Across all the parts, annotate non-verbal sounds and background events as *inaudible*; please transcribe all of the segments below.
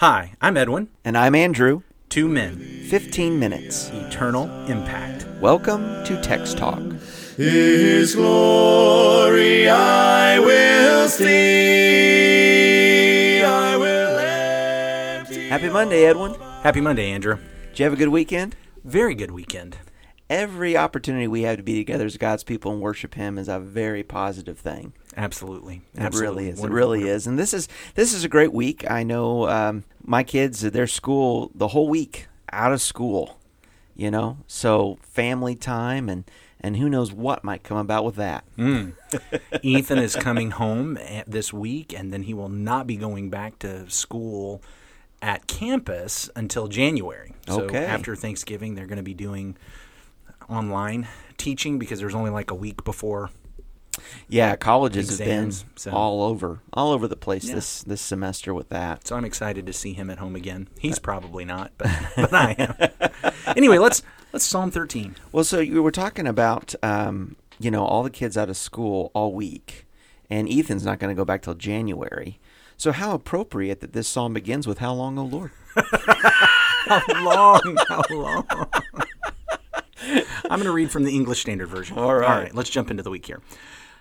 Hi, I'm Edwin. And I'm Andrew. Two men, 15 minutes. eternal impact. Welcome to Text Talk. His glory I will see. I will empty. Happy Monday, Edwin. Happy Monday, Andrew. Did you have a good weekend? Very good weekend. Every opportunity we have to be together as God's people and worship Him is a very positive thing. Absolutely. It Absolutely. really is. It really wonderful. is. And this is this is a great week. I know um, my kids, their school, the whole week out of school. You know, so family time and and who knows what might come about with that. Mm. *laughs* Ethan is coming home at- this week, and then he will not be going back to school at campus until January. So Okay. after Thanksgiving, they're going to be doing online teaching because there's only like a week before. Yeah, colleges Exams, have been so- all over all over the place Yeah. this this semester with that. So I'm excited to see him at home again. He's probably not, but, *laughs* but I am. anyway, let's let's Psalm 13. Well, so you were talking about, um, you know, all the kids out of school all week, and Ethan's not going to go back till January. So how appropriate that this psalm begins with "How long, O Lord." *laughs* How long? How long? *laughs* I'm going to read from the English Standard Version. All right. All right, let's jump into the week here.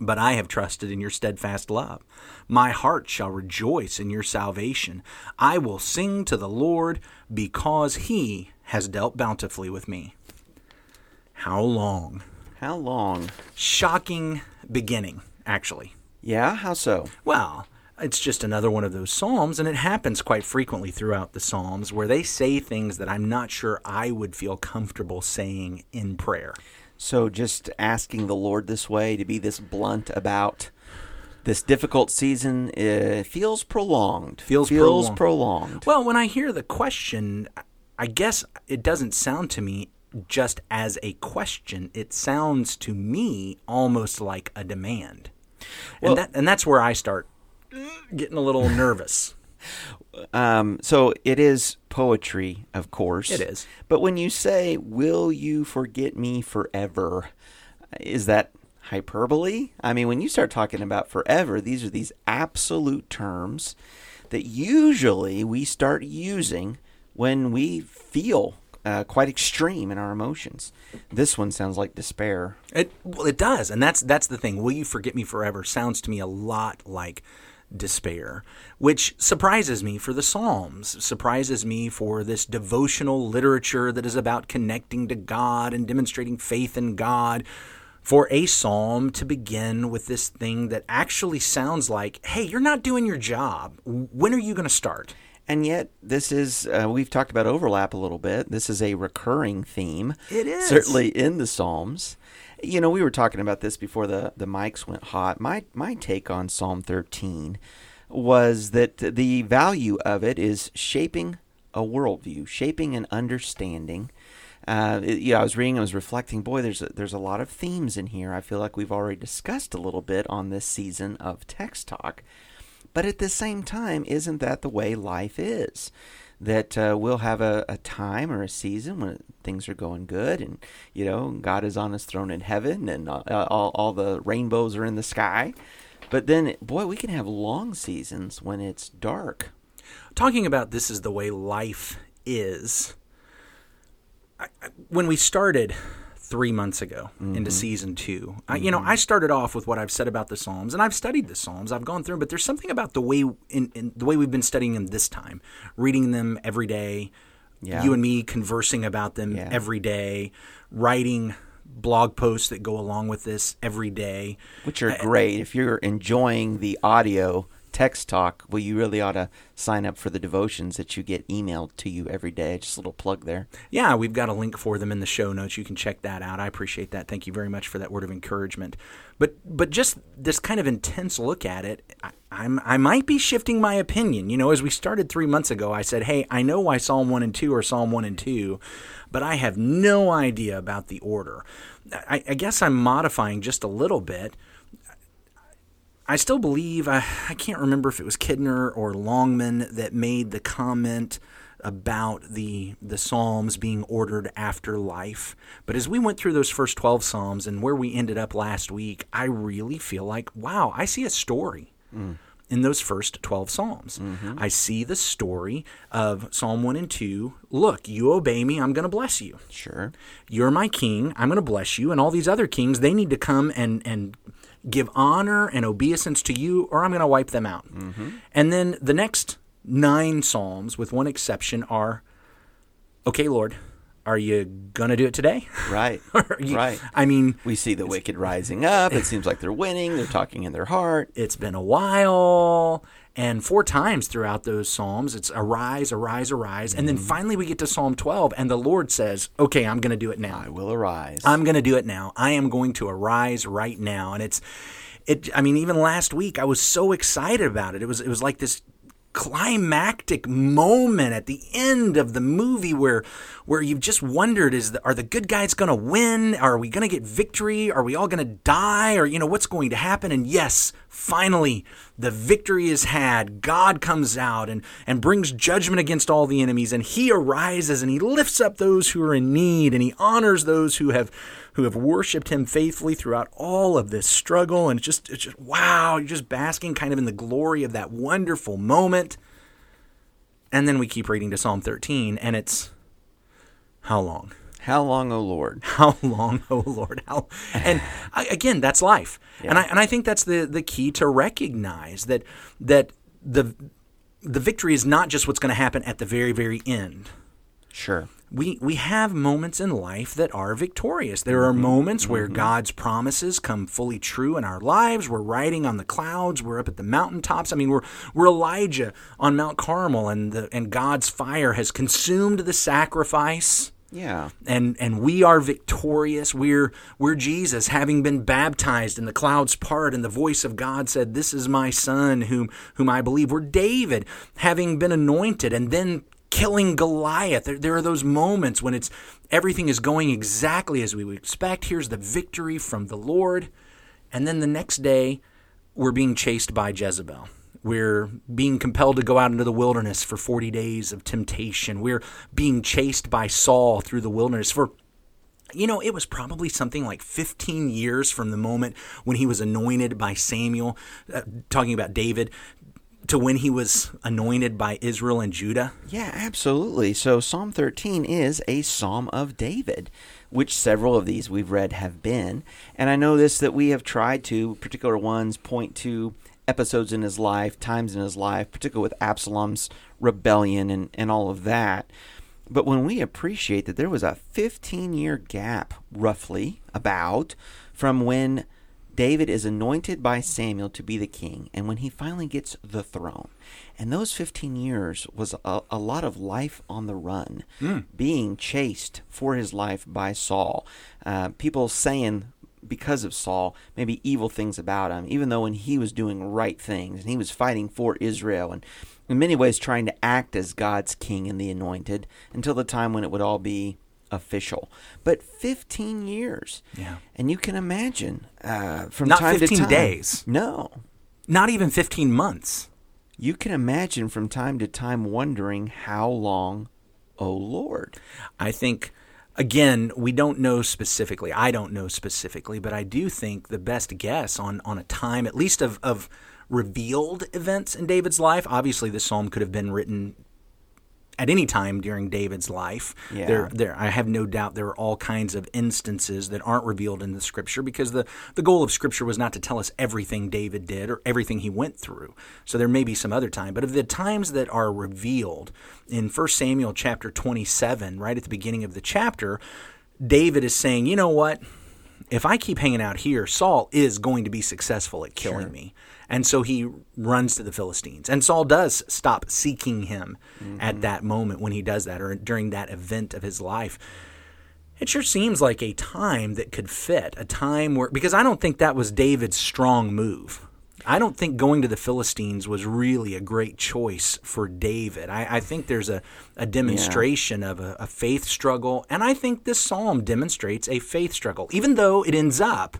But I have trusted in your steadfast love. My heart shall rejoice in your salvation. I will sing to the Lord because he has dealt bountifully with me. How long? How long? Shocking beginning, actually. Yeah, how so? Well, it's just another one of those Psalms, and it happens quite frequently throughout the Psalms where they say things that I'm not sure I would feel comfortable saying in prayer. So just asking the Lord this way to be this blunt about this difficult season uh, feels prolonged. Feels feels prolonged. prolonged. Well, when I hear the question, I guess it doesn't sound to me just as a question. It sounds to me almost like a demand. Well- and that and that's where I start getting a little *laughs* nervous. Um, so it is poetry, of course. It is. But when you say, Will you forget me forever? Is that hyperbole? I mean, when you start talking about forever, these are these absolute terms that usually we start using when we feel uh, quite extreme in our emotions. This one sounds like despair. It well, it does, and that's that's the thing. Will you forget me forever? Sounds to me a lot like despair, which surprises me for the Psalms. Surprises me for this devotional literature that is about connecting to God and demonstrating faith in God. For a psalm to begin with this thing that actually sounds like, "Hey, you're not doing your job. When are you going to start?" And yet, this is, uh, we've talked about overlap a little bit. This is a recurring theme. It is. Certainly in the Psalms. You know, we were talking about this before the, the mics went hot. My, my take on Psalm 13 was that the value of it is shaping a worldview, shaping an understanding. Uh, it- you know, I was reading, I was reflecting. Boy, there's a, there's a lot of themes in here. I feel like we've already discussed a little bit on this season of Text Talk. But at the same time, isn't that the way life is? That uh, we'll have a, a time or a season when things are going good, and you know God is on His throne in heaven, and uh, all, all the rainbows are in the sky. But then, boy, we can have long seasons when it's dark. talking about this is the way life is. I, I, when we started three months ago into mm-hmm. season 2 I, you know, mm-hmm. I started off with what I've said about the Psalms, and I've studied the Psalms. I've gone through, 'em, but there's something about the way in, in the way we've been studying them this time, reading them every day. Yeah. You and me conversing about them Yeah. every day, writing blog posts that go along with this every day. which are great. If you're enjoying the audio text talk, well, you really ought to sign up for the devotions that you get emailed to you every day. Just a little plug there. Yeah, we've got a link for them in the show notes. You can check that out. I appreciate that. Thank you very much for that word of encouragement. But but just this kind of intense look at it, I, I'm, I might be shifting my opinion. You know, as we started three months ago, I said, hey, I know why Psalm 1 and 2 are Psalm 1 and 2, but I have no idea about the order. I, I guess I'm modifying just a little bit. I still believe, I, I can't remember if it was Kidner or Longman that made the comment about the the psalms being ordered after life. But as we went through those first 12 psalms and where we ended up last week i really feel like wow i see a story mm. in those first 12 psalms. Mm-hmm. i see the story of psalm 1 and 2 look you obey me i'm going to bless you. Sure. You're my king i'm going to bless you and all these other kings they need to come and and give honor and obeisance to you or i'm going to wipe them out mm-hmm. and then the next nine Psalms, with one exception, are okay, Lord, are you going to do it today? Right. *laughs* you, right. I mean, we see the wicked rising up. It seems like they're winning. They're talking in their heart. It's been a while. And four times throughout those Psalms, it's arise, arise, arise. And then mm-hmm. finally we get to Psalm 12, and the Lord says, Okay, I'm going to do it now. I will arise. I'm going to do it now. I am going to arise right now. And it's, it, I mean, even last week I was so excited about it. It was, it was like this climactic moment at the end of the movie where where you've just wondered is the, are the good guys going to win? Are we going to get victory? Are we all going to die? Or you know what's going to happen? And yes finally the victory is had. God comes out and and brings judgment against all the enemies and he arises and he lifts up those who are in need and he honors those who have who have worshiped him faithfully throughout all of this struggle. And it's just, it's just, wow, you're just basking kind of in the glory of that wonderful moment. And then we keep reading to Psalm 13, and it's how long? How long, O Lord? *laughs* How long, O Lord? How? And I, again, that's life, yeah. and I and I think that's the the key to recognize that that the the victory is not just what's going to happen at the very very end. Sure we we have moments in life that are victorious. There are mm-hmm. moments mm-hmm. where God's promises come fully true in our lives. We're riding on the clouds. We're up at the mountaintops. I mean, we're we're Elijah on Mount Carmel, and the and God's fire has consumed the sacrifice. Yeah. And and we are victorious. We're we're Jesus having been baptized and the clouds part and the voice of God said, "This is my son whom whom I believe." We're David having been anointed and then killing Goliath. There, there are those moments when it's everything is going exactly as we would expect. Here's the victory from the Lord. And then the next day, we're being chased by Jezebel. We're being compelled to go out into the wilderness for 40 days of temptation. We're being chased by Saul through the wilderness for you know, it was probably something like 15 years from the moment when he was anointed by Samuel, uh, talking about David, to when he was anointed by Israel and Judah? Yeah, absolutely. So Psalm 13 is a psalm of David, which several of these we've read have been. And I know this that we have tried to, particular ones, point to episodes in his life, times in his life, particularly with Absalom's rebellion and, and all of that. But when we appreciate that there was a 15 year gap, roughly, about, from when David is anointed by Samuel to be the king, and when he finally gets the throne, and those 15 years was a, a lot of life on the run, mm. being chased for his life by Saul. Uh, people saying because of Saul, maybe evil things about him, even though when he was doing right things and he was fighting for Israel and in many ways trying to act as God's king and the anointed until the time when it would all be official. But 15 years. Yeah. And you can imagine uh, from Not time 15 to time. days. No. Not even 15 months. You can imagine from time to time wondering how long, oh Lord. I think again, we don't know specifically. I don't know specifically, but I do think the best guess on on a time, at least of of revealed events in David's life. Obviously, this psalm could have been written at any time during David's life. Yeah. There, there, I have no doubt there are all kinds of instances that aren't revealed in the Scripture because the, the goal of Scripture was not to tell us everything David did or everything he went through. So there may be some other time. But of the times that are revealed in 1 Samuel chapter 27, right at the beginning of the chapter, David is saying, you know what? If I keep hanging out here, Saul is going to be successful at killing sure. me. And so he runs to the Philistines. And Saul does stop seeking him mm-hmm. at that moment when he does that or during that event of his life. It sure seems like a time that could fit, a time where, because I don't think that was David's strong move. I don't think going to the Philistines was really a great choice for David. I, I think there's a, a demonstration yeah. of a, a faith struggle, and I think this psalm demonstrates a faith struggle, even though it ends up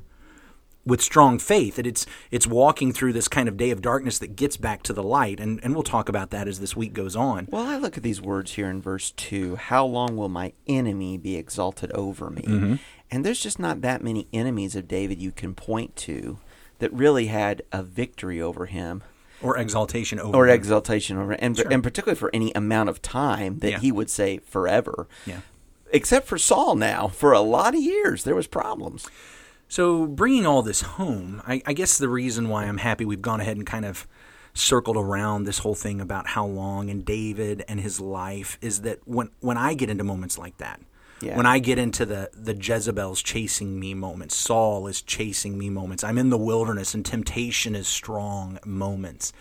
with strong faith that it's it's walking through this kind of day of darkness that gets back to the light and and we'll talk about that as this week goes on. Well, I look at these words here in verse 2, how long will my enemy be exalted over me? Mm-hmm. And there's just not that many enemies of David you can point to that really had a victory over him or exaltation over or him. exaltation over and sure. and particularly for any amount of time that yeah. he would say forever. Yeah. Except for Saul now, for a lot of years there was problems. So, bringing all this home, I, I, guess the reason why I'm happy we've gone ahead and kind of circled around this whole thing about how long and David and his life is that when when I get into moments like that, yeah. when I get into the the Jezebel's chasing me moments, Saul is chasing me moments, I'm in the wilderness and temptation is strong moments.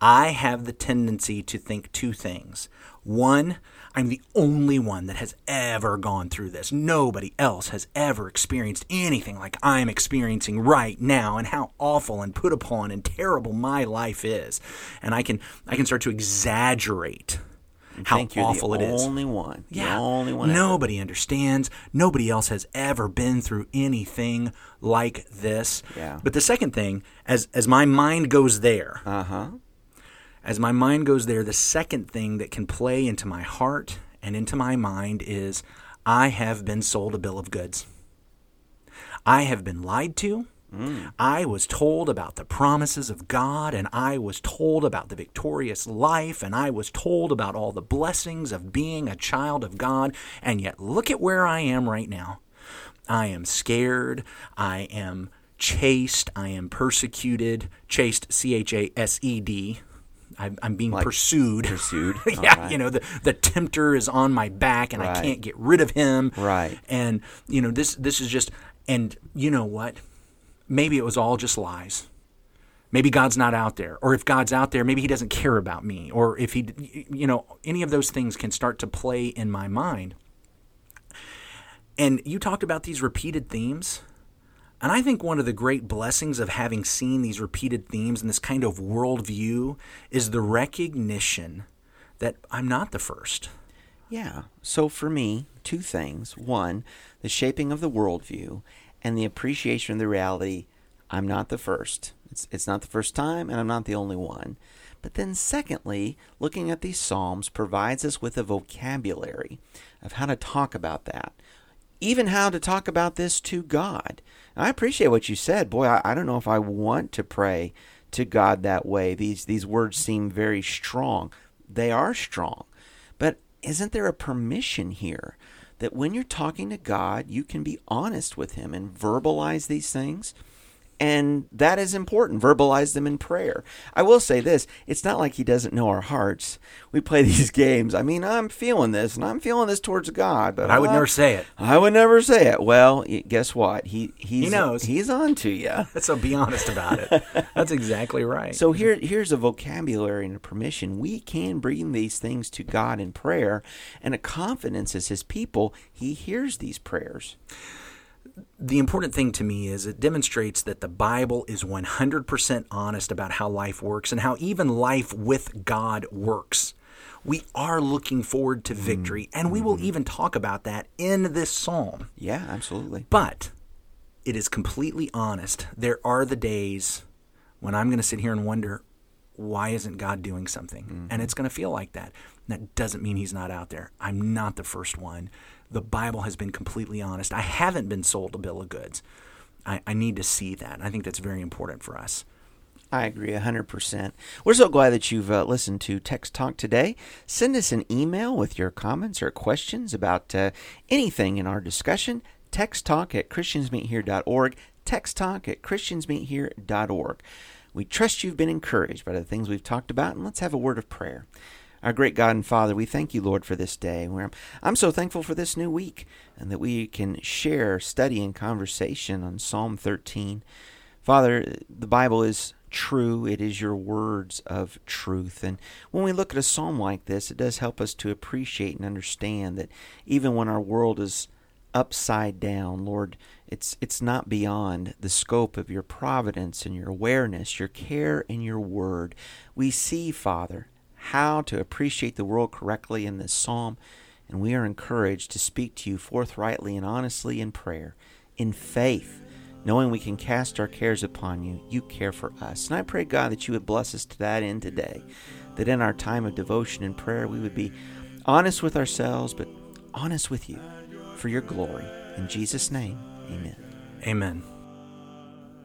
I have the tendency to think two things. One, I'm the only one that has ever gone through this. Nobody else has ever experienced anything like I'm experiencing right now and how awful and put upon and terrible my life is. And I can I can start to exaggerate how awful it is. Only one. Yeah. The only one. Nobody ever. understands. Nobody else has ever been through anything like this. Yeah. But the second thing, as as my mind goes there, uh-huh as my mind goes there, the second thing that can play into my heart and into my mind is I have been sold a bill of goods. I have been lied to. Mm. I was told about the promises of God, and I was told about the victorious life, and I was told about all the blessings of being a child of God. And yet, look at where I am right now. I am scared. I am chased. I am persecuted. Chased, C H A S E D, I'm, I'm being like pursued. Pursued. *laughs* yeah, right. you know the the tempter is on my back, and right. I can't get rid of him. Right. And you know this this is just, and you know what? Maybe it was all just lies. Maybe God's not out there, or if God's out there, maybe He doesn't care about me, or if He, you know, any of those things can start to play in my mind. And you talked about these repeated themes. And I think one of the great blessings of having seen these repeated themes and this kind of worldview is the recognition that I'm not the first. Yeah. So for me, two things. One, the shaping of the worldview and the appreciation of the reality I'm not the first. It's, it's not the first time, and I'm not the only one. But then, secondly, looking at these Psalms provides us with a vocabulary of how to talk about that, even how to talk about this to God. I appreciate what you said. Boy, I, I don't know if I want to pray to God that way. These these words seem very strong. They are strong. But isn't there a permission here that when you're talking to God, you can be honest with him and verbalize these things? And that is important. Verbalize them in prayer. I will say this it's not like he doesn't know our hearts. We play *laughs* these games. I mean, I'm feeling this and I'm feeling this towards God, but I would I, never say it. I would never say it. Well, guess what? He he knows. He's on to you. *laughs* so be honest about it. That's exactly right. So here here's a vocabulary and a permission. We can bring these things to God in prayer and a confidence as his people, he hears these prayers the important thing to me is it demonstrates that the Bible is 100% honest about how life works and how even life with God works. We are looking forward to victory, mm-hmm. and we will mm-hmm. even talk about that in this psalm. Yeah, absolutely. But it is completely honest. There are the days when I'm going to sit here and wonder, why isn't God doing something? Mm-hmm. And it's going to feel like that. That doesn't mean He's not out there. I'm not the first one the Bible has been completely honest. I haven't been sold a bill of goods. I, I need to see that. I think that's very important for us. I agree 100%. We're so glad that you've uh, listened to Text Talk today. Send us an email with your comments or questions about uh, anything in our discussion. Text Talk at ChristiansMeetHere.org. Text Talk at ChristiansMeetHere.org. We trust you've been encouraged by the things we've talked about, and let's have a word of prayer. Our great God and Father, we thank you, Lord, for this day. I'm so thankful for this new week and that we can share study and conversation on Psalm 13. Father, the Bible is true. It is your words of truth. And when we look at a psalm like this, it does help us to appreciate and understand that even when our world is upside down, Lord. It's it's not beyond the scope of your providence and your awareness, your care and your word. We see, Father, how to appreciate the world correctly in this psalm, and we are encouraged to speak to you forthrightly and honestly in prayer, in faith, knowing we can cast our cares upon you. You care for us. And I pray, God, that you would bless us to that end today, that in our time of devotion and prayer we would be honest with ourselves, but honest with you for your glory. In Jesus' name, amen. Amen.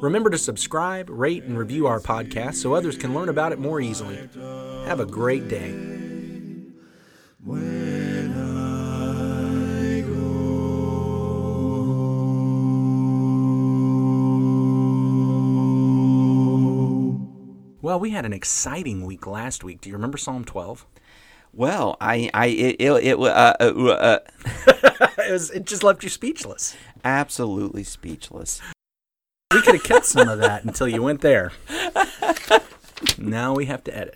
Remember to subscribe, rate, and review our podcast so others can learn about it more easily. Have a great day. When I go. Well, we had an exciting week last week. Do you remember Psalm 12? Well, I, I, it, it, it uh, uh, uh, *laughs* it, was, it just left you speechless. absolutely speechless. We could have kept some of that until you went there. Now we have to edit.